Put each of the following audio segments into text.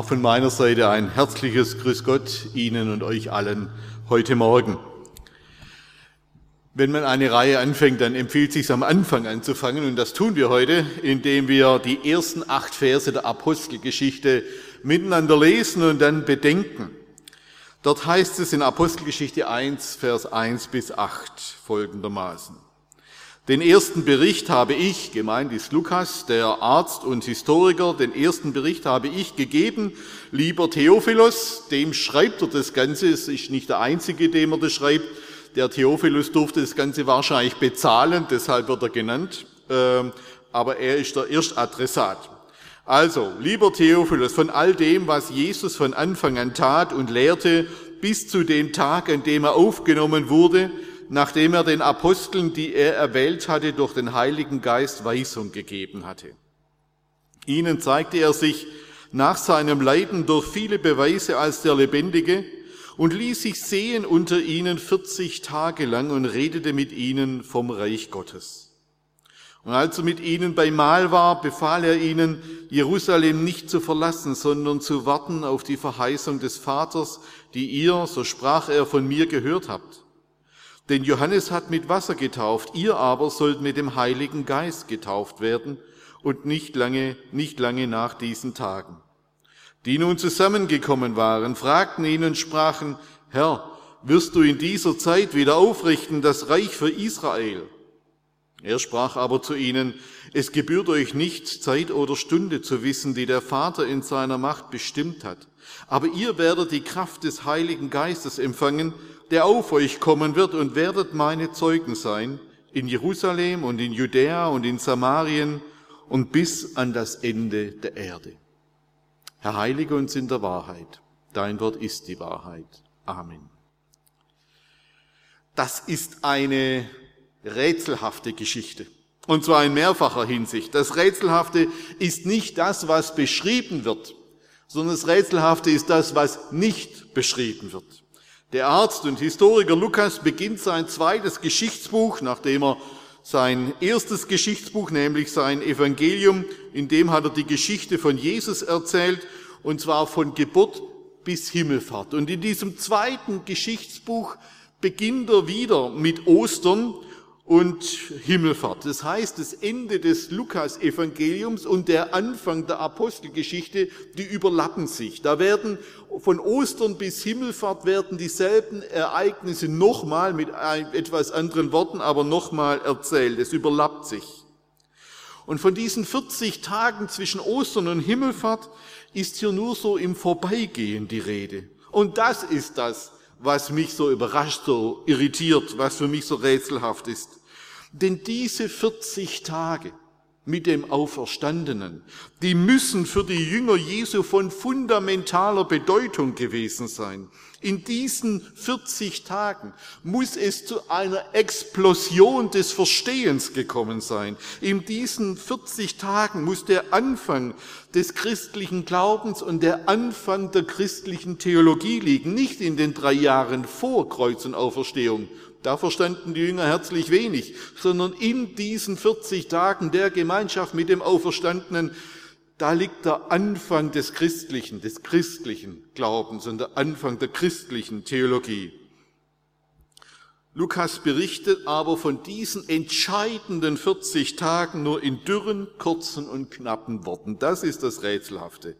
Auch von meiner Seite ein herzliches Grüß Gott Ihnen und euch allen heute Morgen. Wenn man eine Reihe anfängt, dann empfiehlt es sich am Anfang anzufangen und das tun wir heute, indem wir die ersten acht Verse der Apostelgeschichte miteinander lesen und dann bedenken. Dort heißt es in Apostelgeschichte 1, Vers 1 bis 8 folgendermaßen. Den ersten Bericht habe ich, gemeint ist Lukas, der Arzt und Historiker, den ersten Bericht habe ich gegeben, lieber Theophilos, dem schreibt er das Ganze, es ist nicht der einzige, dem er das schreibt, der Theophilus durfte das Ganze wahrscheinlich bezahlen, deshalb wird er genannt, ähm, aber er ist der Erstadressat. Also, lieber Theophilus, von all dem, was Jesus von Anfang an tat und lehrte, bis zu dem Tag, an dem er aufgenommen wurde, nachdem er den Aposteln, die er erwählt hatte, durch den Heiligen Geist Weisung gegeben hatte. Ihnen zeigte er sich nach seinem Leiden durch viele Beweise als der Lebendige und ließ sich sehen unter ihnen 40 Tage lang und redete mit ihnen vom Reich Gottes. Und als er mit ihnen bei Mahl war, befahl er ihnen, Jerusalem nicht zu verlassen, sondern zu warten auf die Verheißung des Vaters, die ihr, so sprach er, von mir gehört habt. Denn Johannes hat mit Wasser getauft, ihr aber sollt mit dem Heiligen Geist getauft werden und nicht lange, nicht lange nach diesen Tagen. Die nun zusammengekommen waren, fragten ihn und sprachen, Herr, wirst du in dieser Zeit wieder aufrichten das Reich für Israel? Er sprach aber zu ihnen, es gebührt euch nicht, Zeit oder Stunde zu wissen, die der Vater in seiner Macht bestimmt hat. Aber ihr werdet die Kraft des Heiligen Geistes empfangen, der auf euch kommen wird und werdet meine Zeugen sein in Jerusalem und in Judäa und in Samarien und bis an das Ende der Erde. Herr, heilige uns in der Wahrheit. Dein Wort ist die Wahrheit. Amen. Das ist eine rätselhafte Geschichte. Und zwar in mehrfacher Hinsicht. Das Rätselhafte ist nicht das, was beschrieben wird, sondern das Rätselhafte ist das, was nicht beschrieben wird. Der Arzt und Historiker Lukas beginnt sein zweites Geschichtsbuch, nachdem er sein erstes Geschichtsbuch, nämlich sein Evangelium, in dem hat er die Geschichte von Jesus erzählt, und zwar von Geburt bis Himmelfahrt. Und in diesem zweiten Geschichtsbuch beginnt er wieder mit Ostern und Himmelfahrt. Das heißt, das Ende des Lukas-Evangeliums und der Anfang der Apostelgeschichte, die überlappen sich. Da werden von Ostern bis Himmelfahrt werden dieselben Ereignisse nochmal mit etwas anderen Worten, aber nochmal erzählt. Es überlappt sich. Und von diesen 40 Tagen zwischen Ostern und Himmelfahrt ist hier nur so im Vorbeigehen die Rede. Und das ist das, was mich so überrascht, so irritiert, was für mich so rätselhaft ist. Denn diese 40 Tage mit dem Auferstandenen, die müssen für die Jünger Jesu von fundamentaler Bedeutung gewesen sein. In diesen 40 Tagen muss es zu einer Explosion des Verstehens gekommen sein. In diesen 40 Tagen muss der Anfang des christlichen Glaubens und der Anfang der christlichen Theologie liegen, nicht in den drei Jahren vor Kreuz und Auferstehung, da verstanden die Jünger herzlich wenig, sondern in diesen 40 Tagen der Gemeinschaft mit dem Auferstandenen, da liegt der Anfang des christlichen, des christlichen Glaubens und der Anfang der christlichen Theologie. Lukas berichtet aber von diesen entscheidenden 40 Tagen nur in dürren, kurzen und knappen Worten. Das ist das Rätselhafte.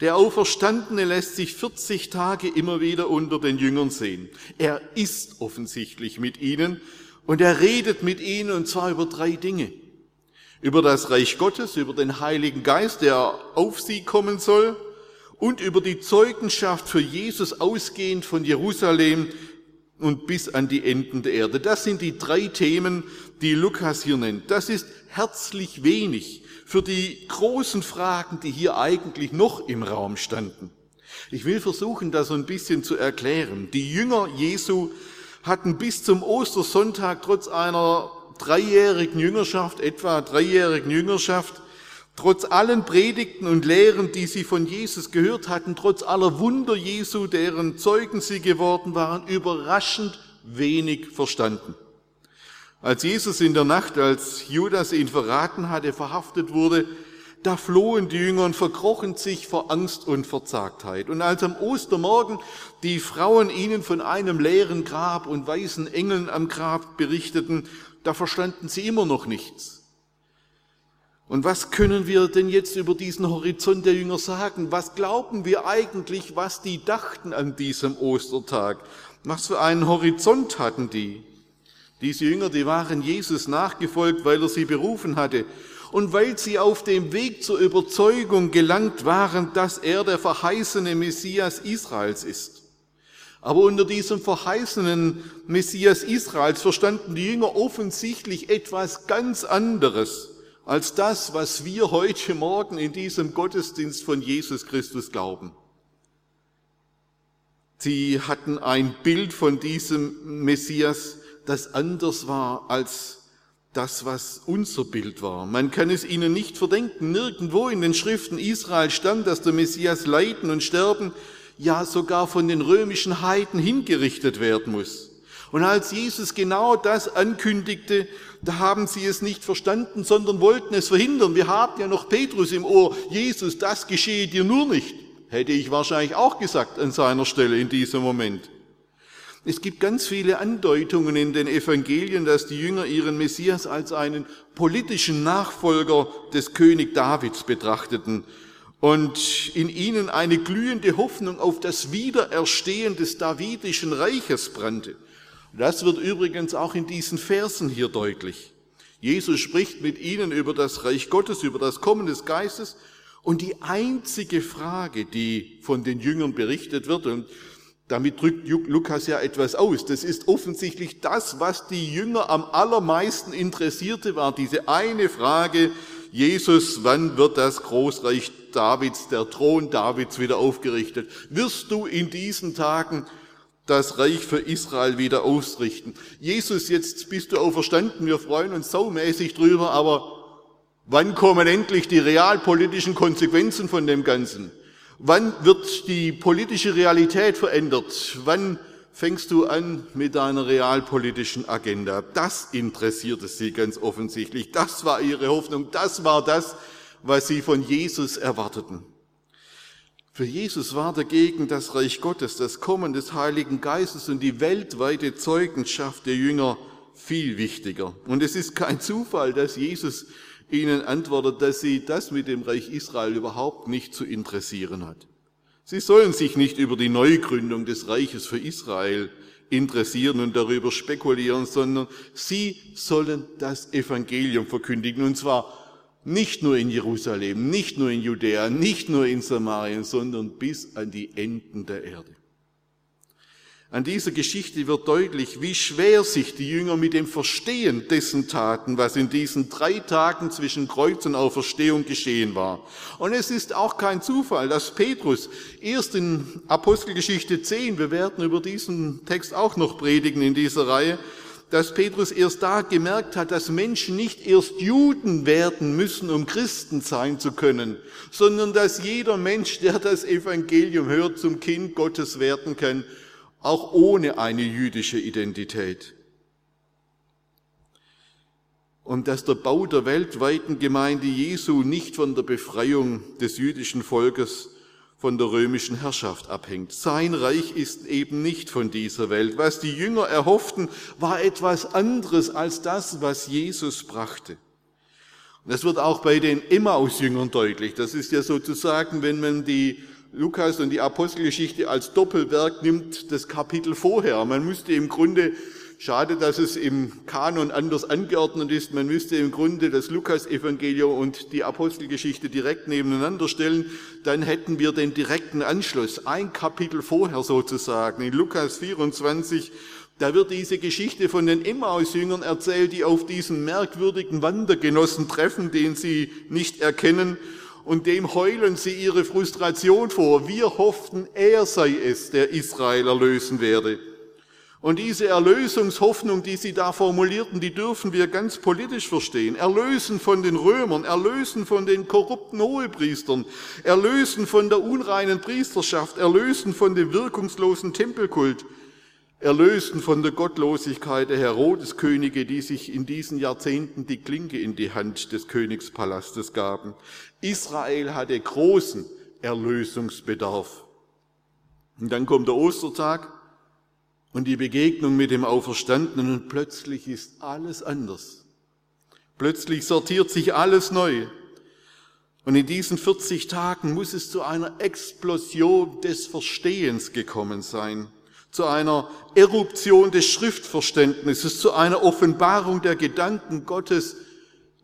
Der Auferstandene lässt sich 40 Tage immer wieder unter den Jüngern sehen. Er ist offensichtlich mit ihnen und er redet mit ihnen und zwar über drei Dinge. Über das Reich Gottes, über den Heiligen Geist, der auf sie kommen soll und über die Zeugenschaft für Jesus ausgehend von Jerusalem und bis an die Enden der Erde. Das sind die drei Themen, die Lukas hier nennt. Das ist herzlich wenig für die großen Fragen, die hier eigentlich noch im Raum standen. Ich will versuchen, das so ein bisschen zu erklären. Die Jünger Jesu hatten bis zum Ostersonntag trotz einer dreijährigen Jüngerschaft, etwa dreijährigen Jüngerschaft, trotz allen Predigten und Lehren, die sie von Jesus gehört hatten, trotz aller Wunder Jesu, deren Zeugen sie geworden waren, überraschend wenig verstanden. Als Jesus in der Nacht, als Judas ihn verraten hatte, verhaftet wurde, da flohen die Jünger und verkrochen sich vor Angst und Verzagtheit. Und als am Ostermorgen die Frauen ihnen von einem leeren Grab und weißen Engeln am Grab berichteten, da verstanden sie immer noch nichts. Und was können wir denn jetzt über diesen Horizont der Jünger sagen? Was glauben wir eigentlich, was die dachten an diesem Ostertag? Was für einen Horizont hatten die? Diese Jünger, die waren Jesus nachgefolgt, weil er sie berufen hatte und weil sie auf dem Weg zur Überzeugung gelangt waren, dass er der verheißene Messias Israels ist. Aber unter diesem verheißenen Messias Israels verstanden die Jünger offensichtlich etwas ganz anderes als das, was wir heute Morgen in diesem Gottesdienst von Jesus Christus glauben. Sie hatten ein Bild von diesem Messias, das anders war als das, was unser Bild war. Man kann es ihnen nicht verdenken. Nirgendwo in den Schriften Israel stand, dass der Messias leiden und sterben, ja sogar von den römischen Heiden hingerichtet werden muss. Und als Jesus genau das ankündigte, da haben sie es nicht verstanden, sondern wollten es verhindern. Wir haben ja noch Petrus im Ohr. Jesus, das geschehe dir nur nicht. Hätte ich wahrscheinlich auch gesagt an seiner Stelle in diesem Moment. Es gibt ganz viele Andeutungen in den Evangelien, dass die Jünger ihren Messias als einen politischen Nachfolger des König Davids betrachteten und in ihnen eine glühende Hoffnung auf das Wiedererstehen des davidischen Reiches brannte. Das wird übrigens auch in diesen Versen hier deutlich. Jesus spricht mit ihnen über das Reich Gottes, über das Kommen des Geistes und die einzige Frage, die von den Jüngern berichtet wird, und damit drückt Lukas ja etwas aus. Das ist offensichtlich das, was die Jünger am allermeisten interessierte, war diese eine Frage, Jesus, wann wird das Großreich Davids, der Thron Davids wieder aufgerichtet? Wirst du in diesen Tagen das Reich für Israel wieder ausrichten? Jesus, jetzt bist du auferstanden, wir freuen uns saumäßig drüber, aber wann kommen endlich die realpolitischen Konsequenzen von dem Ganzen? Wann wird die politische Realität verändert? Wann fängst du an mit deiner realpolitischen Agenda? Das interessierte sie ganz offensichtlich. Das war ihre Hoffnung. Das war das, was sie von Jesus erwarteten. Für Jesus war dagegen das Reich Gottes, das Kommen des Heiligen Geistes und die weltweite Zeugenschaft der Jünger viel wichtiger. Und es ist kein Zufall, dass Jesus ihnen antwortet, dass sie das mit dem Reich Israel überhaupt nicht zu interessieren hat. Sie sollen sich nicht über die Neugründung des Reiches für Israel interessieren und darüber spekulieren, sondern sie sollen das Evangelium verkündigen, und zwar nicht nur in Jerusalem, nicht nur in Judäa, nicht nur in Samarien, sondern bis an die Enden der Erde. An dieser Geschichte wird deutlich, wie schwer sich die Jünger mit dem Verstehen dessen taten, was in diesen drei Tagen zwischen Kreuz und Auferstehung geschehen war. Und es ist auch kein Zufall, dass Petrus erst in Apostelgeschichte 10, wir werden über diesen Text auch noch predigen in dieser Reihe, dass Petrus erst da gemerkt hat, dass Menschen nicht erst Juden werden müssen, um Christen sein zu können, sondern dass jeder Mensch, der das Evangelium hört, zum Kind Gottes werden kann auch ohne eine jüdische Identität. Und dass der Bau der weltweiten Gemeinde Jesu nicht von der Befreiung des jüdischen Volkes von der römischen Herrschaft abhängt. Sein Reich ist eben nicht von dieser Welt. Was die Jünger erhofften, war etwas anderes als das, was Jesus brachte. Und das wird auch bei den Emmaus-Jüngern deutlich. Das ist ja sozusagen, wenn man die Lukas und die Apostelgeschichte als Doppelwerk nimmt das Kapitel vorher. Man müsste im Grunde, schade, dass es im Kanon anders angeordnet ist, man müsste im Grunde das Lukas-Evangelium und die Apostelgeschichte direkt nebeneinander stellen. Dann hätten wir den direkten Anschluss. Ein Kapitel vorher sozusagen. In Lukas 24 Da wird diese Geschichte von den Emmaus-Jüngern erzählt, die auf diesen merkwürdigen Wandergenossen treffen, den sie nicht erkennen. Und dem heulen sie ihre Frustration vor. Wir hofften, er sei es, der Israel erlösen werde. Und diese Erlösungshoffnung, die sie da formulierten, die dürfen wir ganz politisch verstehen. Erlösen von den Römern, erlösen von den korrupten Hohepriestern, erlösen von der unreinen Priesterschaft, erlösen von dem wirkungslosen Tempelkult, erlösen von der Gottlosigkeit der Herodeskönige, die sich in diesen Jahrzehnten die Klinke in die Hand des Königspalastes gaben. Israel hatte großen Erlösungsbedarf. Und dann kommt der Ostertag und die Begegnung mit dem Auferstandenen und plötzlich ist alles anders. Plötzlich sortiert sich alles neu. Und in diesen 40 Tagen muss es zu einer Explosion des Verstehens gekommen sein, zu einer Eruption des Schriftverständnisses, zu einer Offenbarung der Gedanken Gottes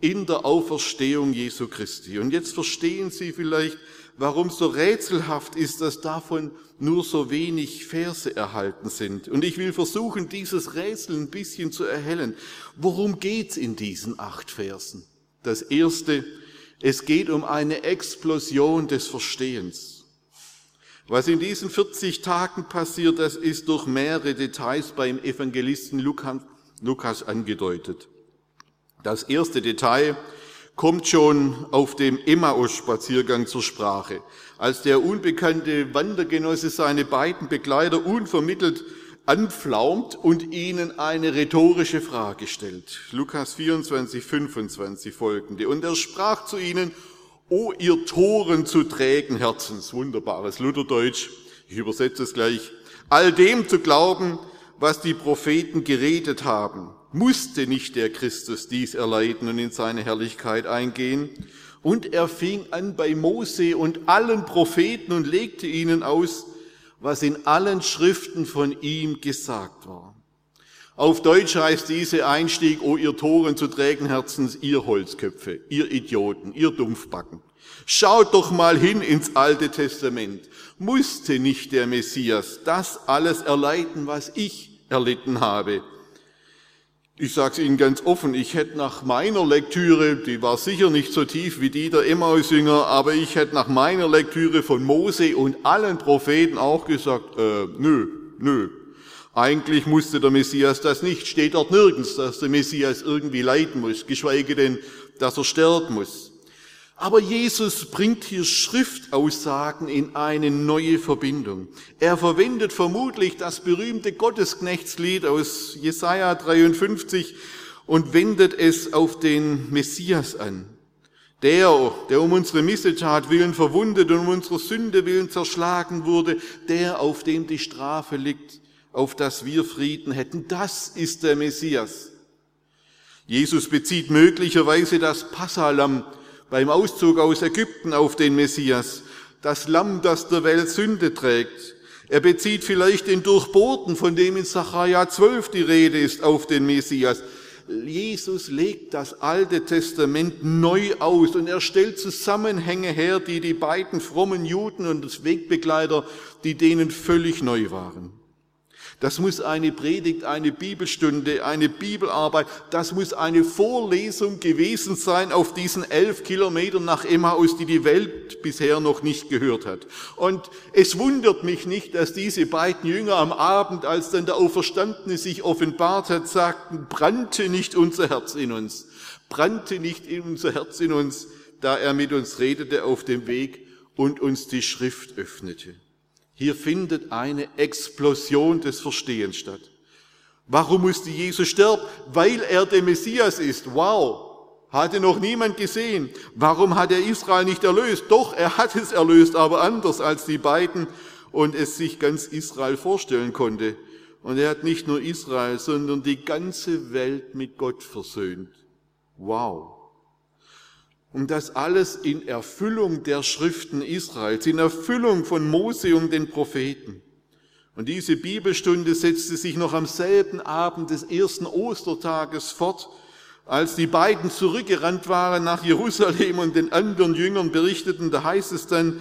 in der Auferstehung Jesu Christi. Und jetzt verstehen Sie vielleicht, warum so rätselhaft ist, dass davon nur so wenig Verse erhalten sind. Und ich will versuchen, dieses Rätsel ein bisschen zu erhellen. Worum geht's in diesen acht Versen? Das erste, es geht um eine Explosion des Verstehens. Was in diesen 40 Tagen passiert, das ist durch mehrere Details beim Evangelisten Lukas angedeutet. Das erste Detail kommt schon auf dem Emmaus-Spaziergang zur Sprache, als der unbekannte Wandergenosse seine beiden Begleiter unvermittelt anpflaumt und ihnen eine rhetorische Frage stellt. Lukas 24, 25 folgende. Und er sprach zu ihnen, O ihr Toren zu trägen Herzens, wunderbares Lutherdeutsch, ich übersetze es gleich, all dem zu glauben, was die Propheten geredet haben musste nicht der Christus dies erleiden und in seine Herrlichkeit eingehen. Und er fing an bei Mose und allen Propheten und legte ihnen aus, was in allen Schriften von ihm gesagt war. Auf Deutsch heißt diese Einstieg, o ihr Toren zu trägen Herzens, ihr Holzköpfe, ihr Idioten, ihr Dumpfbacken. Schaut doch mal hin ins Alte Testament. Musste nicht der Messias das alles erleiden, was ich erlitten habe? Ich sage es Ihnen ganz offen, ich hätte nach meiner Lektüre, die war sicher nicht so tief wie die der Emmausjünger, aber ich hätte nach meiner Lektüre von Mose und allen Propheten auch gesagt, äh, nö, nö. Eigentlich musste der Messias das nicht, steht dort nirgends, dass der Messias irgendwie leiden muss, geschweige denn, dass er sterben muss. Aber Jesus bringt hier Schriftaussagen in eine neue Verbindung. Er verwendet vermutlich das berühmte Gottesknechtslied aus Jesaja 53 und wendet es auf den Messias an. Der, der um unsere Missetat willen verwundet und um unsere Sünde willen zerschlagen wurde, der, auf dem die Strafe liegt, auf das wir Frieden hätten, das ist der Messias. Jesus bezieht möglicherweise das Passalam beim Auszug aus Ägypten auf den Messias, das Lamm, das der Welt Sünde trägt. Er bezieht vielleicht den Durchbohrten, von dem in Sacharja 12 die Rede ist, auf den Messias. Jesus legt das Alte Testament neu aus und er stellt Zusammenhänge her, die die beiden frommen Juden und das Wegbegleiter, die denen völlig neu waren. Das muss eine Predigt, eine Bibelstunde, eine Bibelarbeit, das muss eine Vorlesung gewesen sein auf diesen elf Kilometern nach Emmaus, die die Welt bisher noch nicht gehört hat. Und es wundert mich nicht, dass diese beiden Jünger am Abend, als dann der Auferstandene sich offenbart hat, sagten, brannte nicht unser Herz in uns, brannte nicht unser Herz in uns, da er mit uns redete auf dem Weg und uns die Schrift öffnete. Hier findet eine Explosion des Verstehens statt. Warum musste Jesus sterben? Weil er der Messias ist. Wow. Hatte noch niemand gesehen. Warum hat er Israel nicht erlöst? Doch, er hat es erlöst, aber anders als die beiden und es sich ganz Israel vorstellen konnte. Und er hat nicht nur Israel, sondern die ganze Welt mit Gott versöhnt. Wow. Und das alles in Erfüllung der Schriften Israels, in Erfüllung von Mose und den Propheten. Und diese Bibelstunde setzte sich noch am selben Abend des ersten Ostertages fort, als die beiden zurückgerannt waren nach Jerusalem und den anderen Jüngern berichteten, da heißt es dann,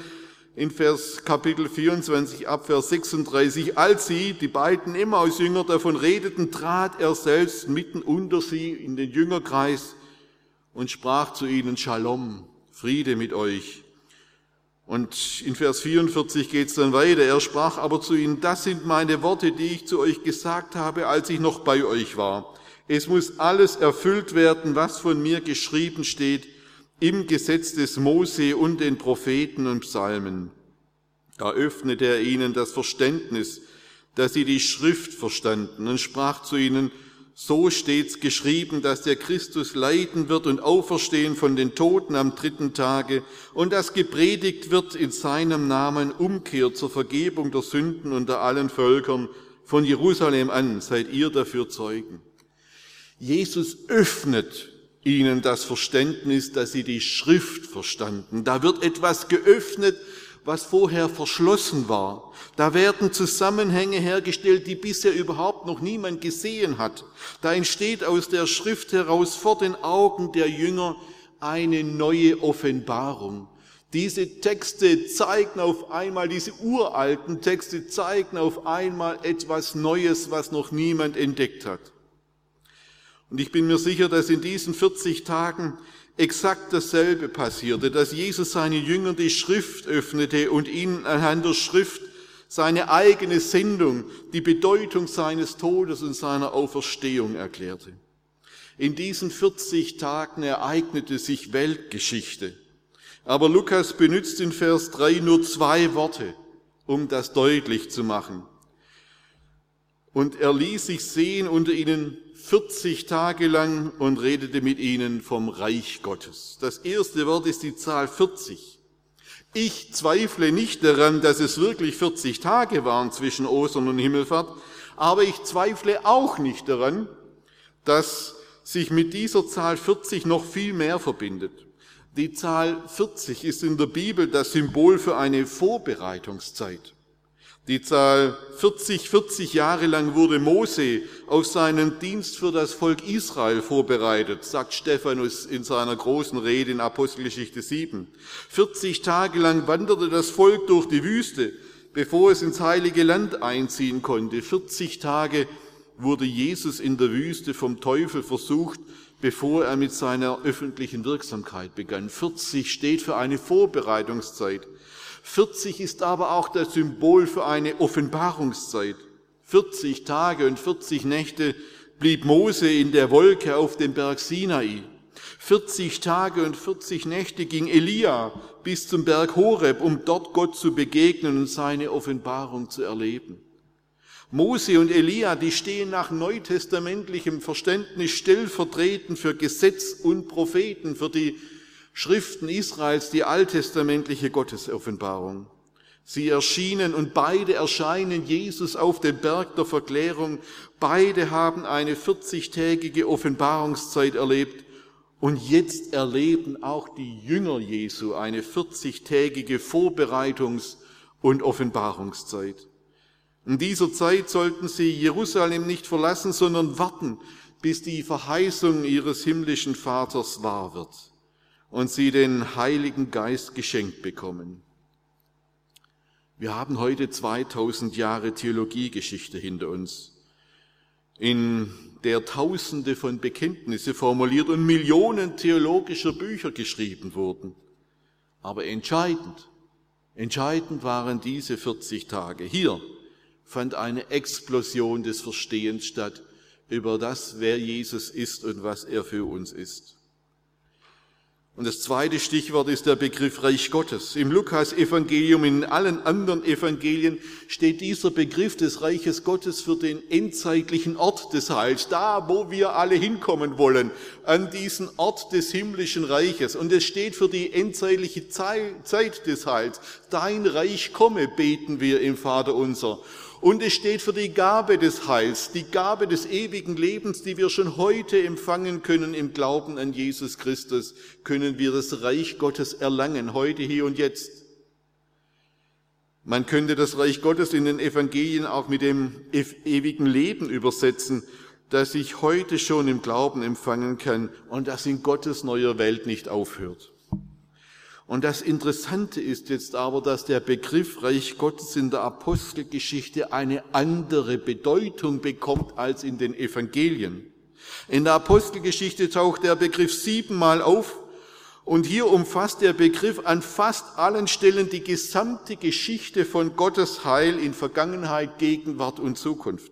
in Vers Kapitel 24 ab Vers 36, als sie, die beiden Emmaus-Jünger, davon redeten, trat er selbst mitten unter sie in den Jüngerkreis und sprach zu ihnen, Shalom, Friede mit euch. Und in Vers 44 geht es dann weiter. Er sprach aber zu ihnen, das sind meine Worte, die ich zu euch gesagt habe, als ich noch bei euch war. Es muss alles erfüllt werden, was von mir geschrieben steht im Gesetz des Mose und den Propheten und Psalmen. Da öffnete er ihnen das Verständnis, dass sie die Schrift verstanden und sprach zu ihnen, so steht's geschrieben, dass der Christus leiden wird und auferstehen von den Toten am dritten Tage und dass gepredigt wird in seinem Namen Umkehr zur Vergebung der Sünden unter allen Völkern. Von Jerusalem an seid ihr dafür Zeugen. Jesus öffnet ihnen das Verständnis, dass sie die Schrift verstanden. Da wird etwas geöffnet, was vorher verschlossen war. Da werden Zusammenhänge hergestellt, die bisher überhaupt noch niemand gesehen hat. Da entsteht aus der Schrift heraus vor den Augen der Jünger eine neue Offenbarung. Diese Texte zeigen auf einmal, diese uralten Texte zeigen auf einmal etwas Neues, was noch niemand entdeckt hat. Und ich bin mir sicher, dass in diesen 40 Tagen exakt dasselbe passierte, dass Jesus seine Jünger die Schrift öffnete und ihnen anhand der Schrift seine eigene Sendung, die Bedeutung seines Todes und seiner Auferstehung erklärte. In diesen 40 Tagen ereignete sich Weltgeschichte. Aber Lukas benutzt in Vers 3 nur zwei Worte, um das deutlich zu machen. Und er ließ sich sehen unter ihnen 40 Tage lang und redete mit ihnen vom Reich Gottes. Das erste Wort ist die Zahl 40. Ich zweifle nicht daran, dass es wirklich 40 Tage waren zwischen Ostern und Himmelfahrt, aber ich zweifle auch nicht daran, dass sich mit dieser Zahl 40 noch viel mehr verbindet. Die Zahl 40 ist in der Bibel das Symbol für eine Vorbereitungszeit. Die Zahl 40, 40 Jahre lang wurde Mose auf seinen Dienst für das Volk Israel vorbereitet, sagt Stephanus in seiner großen Rede in Apostelgeschichte 7. 40 Tage lang wanderte das Volk durch die Wüste, bevor es ins heilige Land einziehen konnte. 40 Tage wurde Jesus in der Wüste vom Teufel versucht, bevor er mit seiner öffentlichen Wirksamkeit begann. 40 steht für eine Vorbereitungszeit. 40 ist aber auch das Symbol für eine Offenbarungszeit. 40 Tage und 40 Nächte blieb Mose in der Wolke auf dem Berg Sinai. 40 Tage und 40 Nächte ging Elia bis zum Berg Horeb, um dort Gott zu begegnen und seine Offenbarung zu erleben. Mose und Elia, die stehen nach neutestamentlichem Verständnis stellvertretend für Gesetz und Propheten, für die Schriften Israels die alttestamentliche Gottesoffenbarung. Sie erschienen und beide erscheinen Jesus auf dem Berg der Verklärung. Beide haben eine 40-tägige Offenbarungszeit erlebt und jetzt erleben auch die Jünger Jesu eine 40-tägige Vorbereitungs- und Offenbarungszeit. In dieser Zeit sollten sie Jerusalem nicht verlassen, sondern warten, bis die Verheißung ihres himmlischen Vaters wahr wird und sie den Heiligen Geist geschenkt bekommen. Wir haben heute 2000 Jahre Theologiegeschichte hinter uns, in der Tausende von Bekenntnisse formuliert und Millionen theologischer Bücher geschrieben wurden. Aber entscheidend, entscheidend waren diese 40 Tage. Hier fand eine Explosion des Verstehens statt über das, wer Jesus ist und was er für uns ist. Und das zweite Stichwort ist der Begriff Reich Gottes. Im Lukas-Evangelium, in allen anderen Evangelien steht dieser Begriff des Reiches Gottes für den endzeitlichen Ort des Heils, da wo wir alle hinkommen wollen, an diesen Ort des himmlischen Reiches. Und es steht für die endzeitliche Zeit des Heils. Dein Reich komme, beten wir im Vater unser. Und es steht für die Gabe des Heils, die Gabe des ewigen Lebens, die wir schon heute empfangen können im Glauben an Jesus Christus, können wir das Reich Gottes erlangen, heute, hier und jetzt. Man könnte das Reich Gottes in den Evangelien auch mit dem ewigen Leben übersetzen, das ich heute schon im Glauben empfangen kann und das in Gottes neuer Welt nicht aufhört. Und das Interessante ist jetzt aber, dass der Begriff Reich Gottes in der Apostelgeschichte eine andere Bedeutung bekommt als in den Evangelien. In der Apostelgeschichte taucht der Begriff siebenmal auf und hier umfasst der Begriff an fast allen Stellen die gesamte Geschichte von Gottes Heil in Vergangenheit, Gegenwart und Zukunft.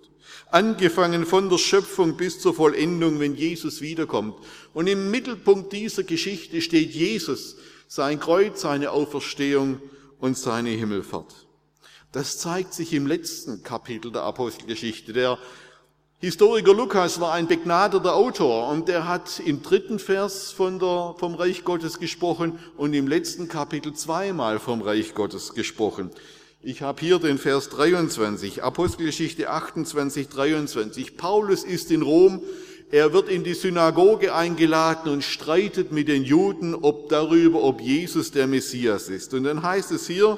Angefangen von der Schöpfung bis zur Vollendung, wenn Jesus wiederkommt. Und im Mittelpunkt dieser Geschichte steht Jesus, sein Kreuz, seine Auferstehung und seine Himmelfahrt. Das zeigt sich im letzten Kapitel der Apostelgeschichte. Der Historiker Lukas war ein begnadeter Autor und der hat im dritten Vers von der, vom Reich Gottes gesprochen und im letzten Kapitel zweimal vom Reich Gottes gesprochen. Ich habe hier den Vers 23, Apostelgeschichte 28, 23. Paulus ist in Rom er wird in die Synagoge eingeladen und streitet mit den Juden ob darüber, ob Jesus der Messias ist. Und dann heißt es hier,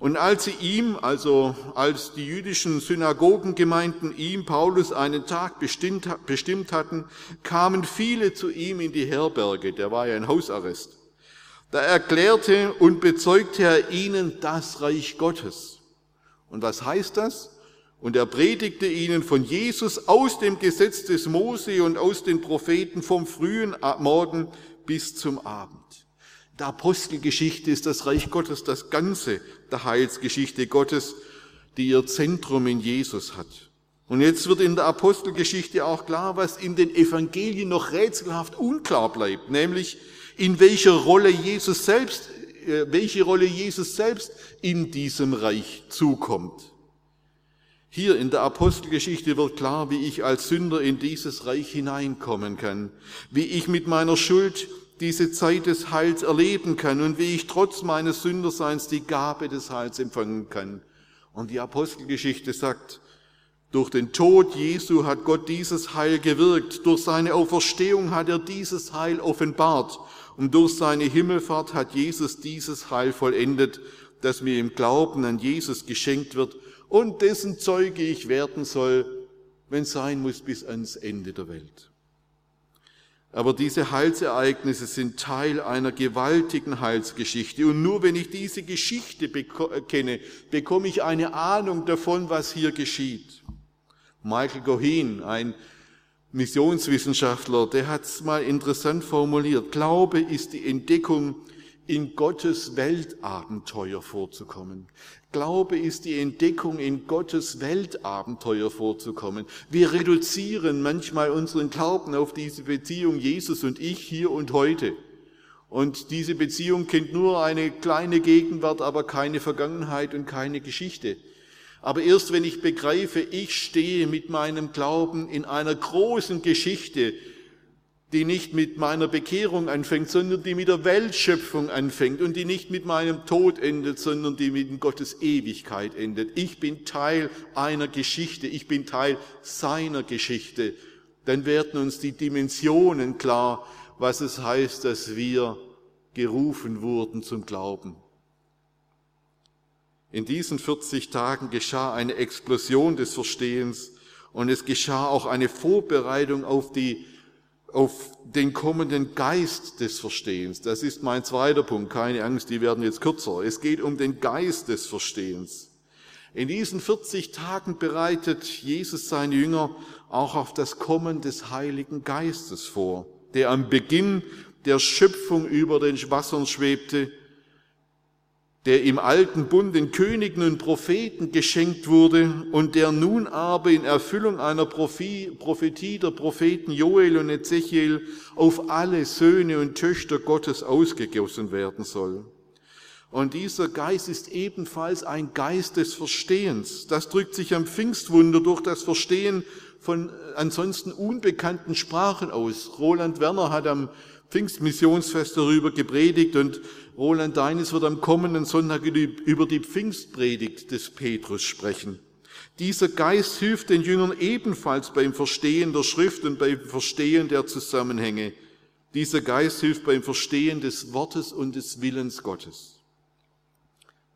und als sie ihm, also als die jüdischen Synagogengemeinden ihm, Paulus, einen Tag bestimmt, bestimmt hatten, kamen viele zu ihm in die Herberge, der war ja ein Hausarrest. Da erklärte und bezeugte er ihnen das Reich Gottes. Und was heißt das? Und er predigte ihnen von Jesus aus dem Gesetz des Mose und aus den Propheten vom frühen Morgen bis zum Abend. Der Apostelgeschichte ist das Reich Gottes das Ganze der Heilsgeschichte Gottes, die ihr Zentrum in Jesus hat. Und jetzt wird in der Apostelgeschichte auch klar, was in den Evangelien noch rätselhaft unklar bleibt, nämlich in welcher Rolle Jesus selbst, äh, welche Rolle Jesus selbst in diesem Reich zukommt. Hier in der Apostelgeschichte wird klar, wie ich als Sünder in dieses Reich hineinkommen kann, wie ich mit meiner Schuld diese Zeit des Heils erleben kann und wie ich trotz meines Sünderseins die Gabe des Heils empfangen kann. Und die Apostelgeschichte sagt, durch den Tod Jesu hat Gott dieses Heil gewirkt, durch seine Auferstehung hat er dieses Heil offenbart und durch seine Himmelfahrt hat Jesus dieses Heil vollendet, das mir im Glauben an Jesus geschenkt wird und dessen Zeuge ich werden soll, wenn sein muss, bis ans Ende der Welt. Aber diese Heilsereignisse sind Teil einer gewaltigen Heilsgeschichte. Und nur wenn ich diese Geschichte kenne, bekomme ich eine Ahnung davon, was hier geschieht. Michael Gohin, ein Missionswissenschaftler, der hat es mal interessant formuliert. Glaube ist die Entdeckung in Gottes Weltabenteuer vorzukommen. Glaube ist die Entdeckung, in Gottes Weltabenteuer vorzukommen. Wir reduzieren manchmal unseren Glauben auf diese Beziehung Jesus und ich hier und heute. Und diese Beziehung kennt nur eine kleine Gegenwart, aber keine Vergangenheit und keine Geschichte. Aber erst wenn ich begreife, ich stehe mit meinem Glauben in einer großen Geschichte, die nicht mit meiner Bekehrung anfängt, sondern die mit der Weltschöpfung anfängt und die nicht mit meinem Tod endet, sondern die mit Gottes Ewigkeit endet. Ich bin Teil einer Geschichte, ich bin Teil seiner Geschichte. Dann werden uns die Dimensionen klar, was es heißt, dass wir gerufen wurden zum Glauben. In diesen 40 Tagen geschah eine Explosion des Verstehens und es geschah auch eine Vorbereitung auf die auf den kommenden Geist des Verstehens. Das ist mein zweiter Punkt. Keine Angst, die werden jetzt kürzer. Es geht um den Geist des Verstehens. In diesen 40 Tagen bereitet Jesus seine Jünger auch auf das Kommen des Heiligen Geistes vor, der am Beginn der Schöpfung über den Wassern schwebte der im alten Bund den Königen und Propheten geschenkt wurde und der nun aber in Erfüllung einer Prophetie der Propheten Joel und Ezechiel auf alle Söhne und Töchter Gottes ausgegossen werden soll. Und dieser Geist ist ebenfalls ein Geist des Verstehens. Das drückt sich am Pfingstwunder durch das Verstehen von ansonsten unbekannten Sprachen aus. Roland Werner hat am Pfingstmissionsfest darüber gepredigt und Roland Deines wird am kommenden Sonntag über die Pfingstpredigt des Petrus sprechen. Dieser Geist hilft den Jüngern ebenfalls beim Verstehen der Schrift und beim Verstehen der Zusammenhänge. Dieser Geist hilft beim Verstehen des Wortes und des Willens Gottes.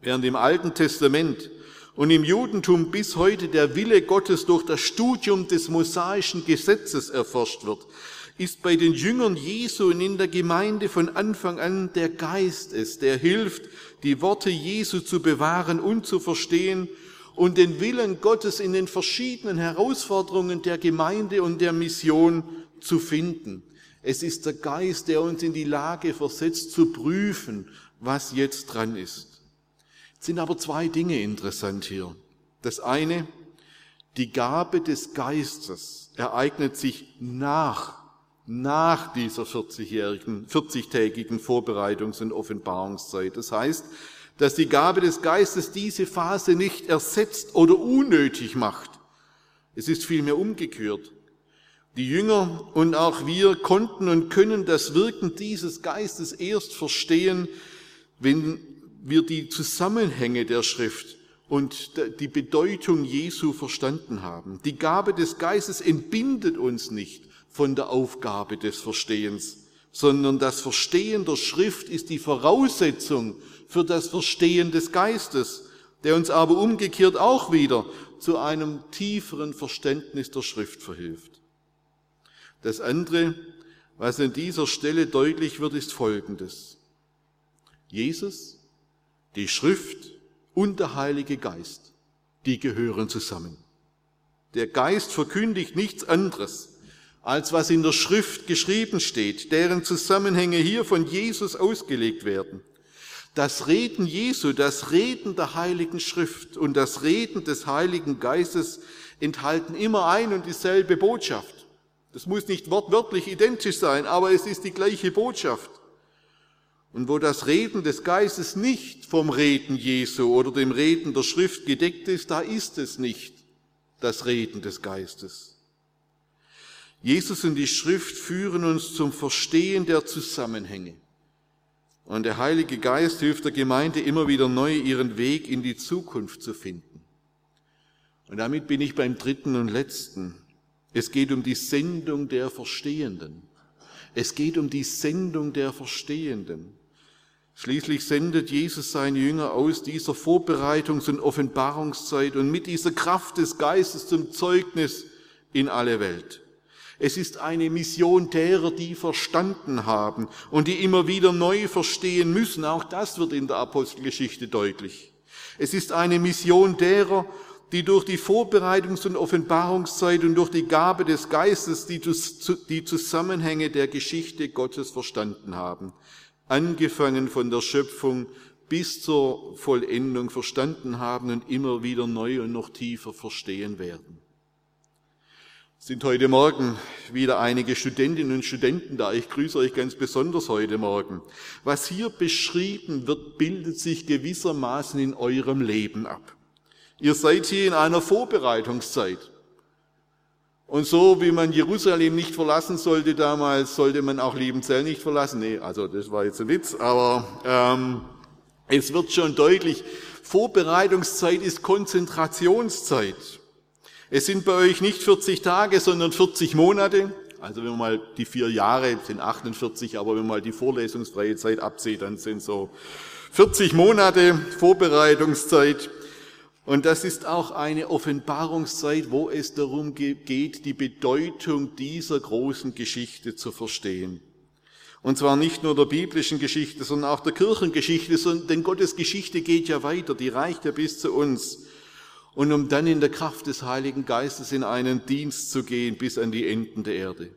Während im Alten Testament und im Judentum bis heute der Wille Gottes durch das Studium des mosaischen Gesetzes erforscht wird, ist bei den Jüngern Jesu und in der Gemeinde von Anfang an der Geist es, der hilft, die Worte Jesu zu bewahren und zu verstehen und den Willen Gottes in den verschiedenen Herausforderungen der Gemeinde und der Mission zu finden. Es ist der Geist, der uns in die Lage versetzt, zu prüfen, was jetzt dran ist. Es sind aber zwei Dinge interessant hier. Das eine, die Gabe des Geistes ereignet sich nach, nach dieser 40-jährigen, 40-tägigen Vorbereitungs- und Offenbarungszeit. Das heißt, dass die Gabe des Geistes diese Phase nicht ersetzt oder unnötig macht. Es ist vielmehr umgekehrt. Die Jünger und auch wir konnten und können das Wirken dieses Geistes erst verstehen, wenn wir die Zusammenhänge der Schrift und die Bedeutung Jesu verstanden haben. Die Gabe des Geistes entbindet uns nicht von der Aufgabe des Verstehens, sondern das Verstehen der Schrift ist die Voraussetzung für das Verstehen des Geistes, der uns aber umgekehrt auch wieder zu einem tieferen Verständnis der Schrift verhilft. Das andere, was an dieser Stelle deutlich wird, ist Folgendes. Jesus, die Schrift und der Heilige Geist, die gehören zusammen. Der Geist verkündigt nichts anderes, als was in der Schrift geschrieben steht, deren Zusammenhänge hier von Jesus ausgelegt werden. Das Reden Jesu, das Reden der Heiligen Schrift und das Reden des Heiligen Geistes enthalten immer ein und dieselbe Botschaft. Das muss nicht wortwörtlich identisch sein, aber es ist die gleiche Botschaft. Und wo das Reden des Geistes nicht vom Reden Jesu oder dem Reden der Schrift gedeckt ist, da ist es nicht das Reden des Geistes. Jesus und die Schrift führen uns zum Verstehen der Zusammenhänge. Und der Heilige Geist hilft der Gemeinde immer wieder neu, ihren Weg in die Zukunft zu finden. Und damit bin ich beim dritten und letzten. Es geht um die Sendung der Verstehenden. Es geht um die Sendung der Verstehenden. Schließlich sendet Jesus seine Jünger aus dieser Vorbereitungs- und Offenbarungszeit und mit dieser Kraft des Geistes zum Zeugnis in alle Welt. Es ist eine Mission derer, die verstanden haben und die immer wieder neu verstehen müssen. Auch das wird in der Apostelgeschichte deutlich. Es ist eine Mission derer, die durch die Vorbereitungs- und Offenbarungszeit und durch die Gabe des Geistes die, Zusammenhänge der Geschichte Gottes verstanden haben, angefangen von der Schöpfung bis zur Vollendung verstanden haben und immer wieder neu und noch tiefer verstehen werden. Sind heute Morgen wieder einige Studentinnen und Studenten da. Ich grüße euch ganz besonders heute Morgen. Was hier beschrieben wird, bildet sich gewissermaßen in eurem Leben ab. Ihr seid hier in einer Vorbereitungszeit. Und so wie man Jerusalem nicht verlassen sollte damals, sollte man auch Liebenzell nicht verlassen. Nee, also das war jetzt ein Witz, aber ähm, es wird schon deutlich, Vorbereitungszeit ist Konzentrationszeit. Es sind bei euch nicht 40 Tage, sondern 40 Monate. Also wenn man mal die vier Jahre sind 48, aber wenn man mal die vorlesungsfreie Zeit abzieht, dann sind so 40 Monate Vorbereitungszeit. Und das ist auch eine Offenbarungszeit, wo es darum geht, die Bedeutung dieser großen Geschichte zu verstehen. Und zwar nicht nur der biblischen Geschichte, sondern auch der Kirchengeschichte, denn Gottes Geschichte geht ja weiter, die reicht ja bis zu uns. Und um dann in der Kraft des Heiligen Geistes in einen Dienst zu gehen bis an die Enden der Erde.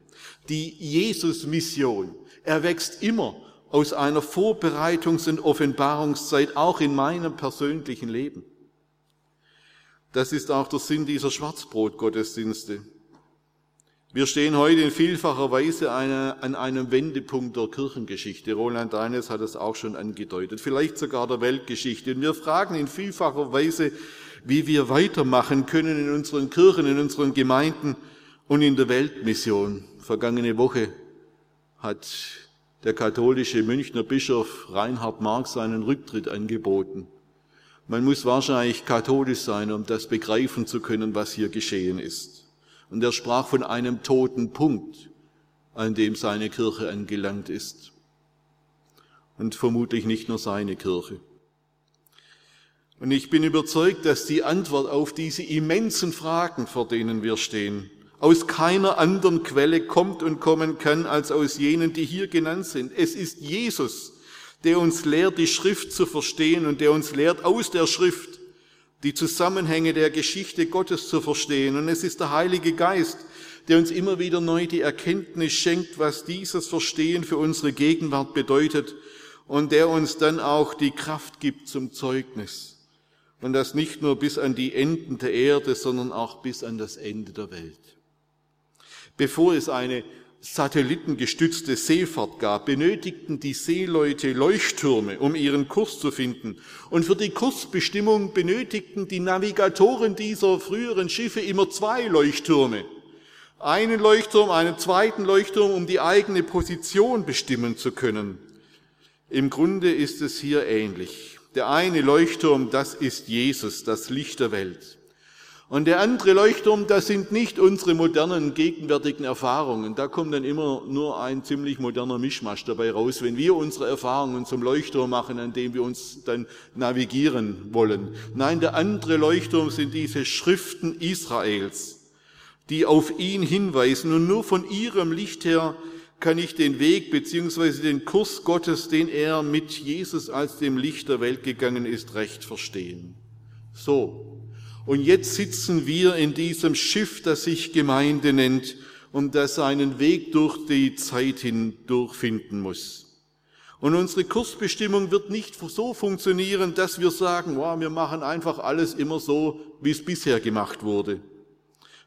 Die Jesus-Mission erwächst immer aus einer Vorbereitungs- und Offenbarungszeit, auch in meinem persönlichen Leben. Das ist auch der Sinn dieser Schwarzbrot-Gottesdienste. Wir stehen heute in vielfacher Weise an einem Wendepunkt der Kirchengeschichte. Roland Deines hat es auch schon angedeutet, vielleicht sogar der Weltgeschichte. Und wir fragen in vielfacher Weise, wie wir weitermachen können in unseren Kirchen, in unseren Gemeinden und in der Weltmission. Vergangene Woche hat der katholische Münchner Bischof Reinhard Marx seinen Rücktritt angeboten. Man muss wahrscheinlich katholisch sein, um das begreifen zu können, was hier geschehen ist. Und er sprach von einem toten Punkt, an dem seine Kirche angelangt ist. Und vermutlich nicht nur seine Kirche. Und ich bin überzeugt, dass die Antwort auf diese immensen Fragen, vor denen wir stehen, aus keiner anderen Quelle kommt und kommen kann als aus jenen, die hier genannt sind. Es ist Jesus, der uns lehrt, die Schrift zu verstehen und der uns lehrt, aus der Schrift die Zusammenhänge der Geschichte Gottes zu verstehen. Und es ist der Heilige Geist, der uns immer wieder neu die Erkenntnis schenkt, was dieses Verstehen für unsere Gegenwart bedeutet und der uns dann auch die Kraft gibt zum Zeugnis. Und das nicht nur bis an die Enden der Erde, sondern auch bis an das Ende der Welt. Bevor es eine satellitengestützte Seefahrt gab, benötigten die Seeleute Leuchttürme, um ihren Kurs zu finden. Und für die Kursbestimmung benötigten die Navigatoren dieser früheren Schiffe immer zwei Leuchttürme. Einen Leuchtturm, einen zweiten Leuchtturm, um die eigene Position bestimmen zu können. Im Grunde ist es hier ähnlich. Der eine Leuchtturm, das ist Jesus, das Licht der Welt. Und der andere Leuchtturm, das sind nicht unsere modernen gegenwärtigen Erfahrungen. Da kommt dann immer nur ein ziemlich moderner Mischmasch dabei raus, wenn wir unsere Erfahrungen zum Leuchtturm machen, an dem wir uns dann navigieren wollen. Nein, der andere Leuchtturm sind diese Schriften Israels, die auf ihn hinweisen und nur von ihrem Licht her kann ich den Weg beziehungsweise den Kurs Gottes, den er mit Jesus als dem Licht der Welt gegangen ist, recht verstehen. So, und jetzt sitzen wir in diesem Schiff, das sich Gemeinde nennt und das seinen Weg durch die Zeit hindurch finden muss. Und unsere Kursbestimmung wird nicht so funktionieren, dass wir sagen, wow, wir machen einfach alles immer so, wie es bisher gemacht wurde.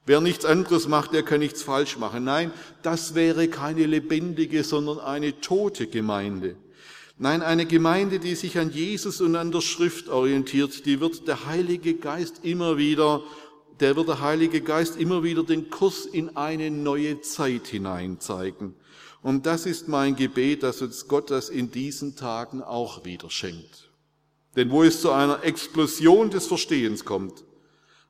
Wer nichts anderes macht, der kann nichts falsch machen. Nein, das wäre keine lebendige, sondern eine tote Gemeinde. Nein, eine Gemeinde, die sich an Jesus und an der Schrift orientiert, die wird der Heilige Geist immer wieder, der wird der Heilige Geist immer wieder den Kurs in eine neue Zeit hinein zeigen. Und das ist mein Gebet, dass uns Gott das in diesen Tagen auch wieder schenkt. Denn wo es zu einer Explosion des Verstehens kommt,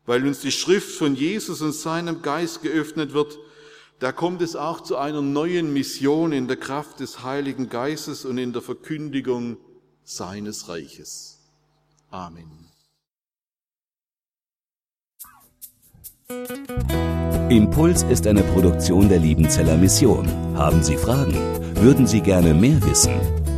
weil uns die Schrift von Jesus und seinem Geist geöffnet wird, da kommt es auch zu einer neuen Mission in der Kraft des Heiligen Geistes und in der Verkündigung seines Reiches. Amen. Impuls ist eine Produktion der Liebenzeller Mission. Haben Sie Fragen? Würden Sie gerne mehr wissen?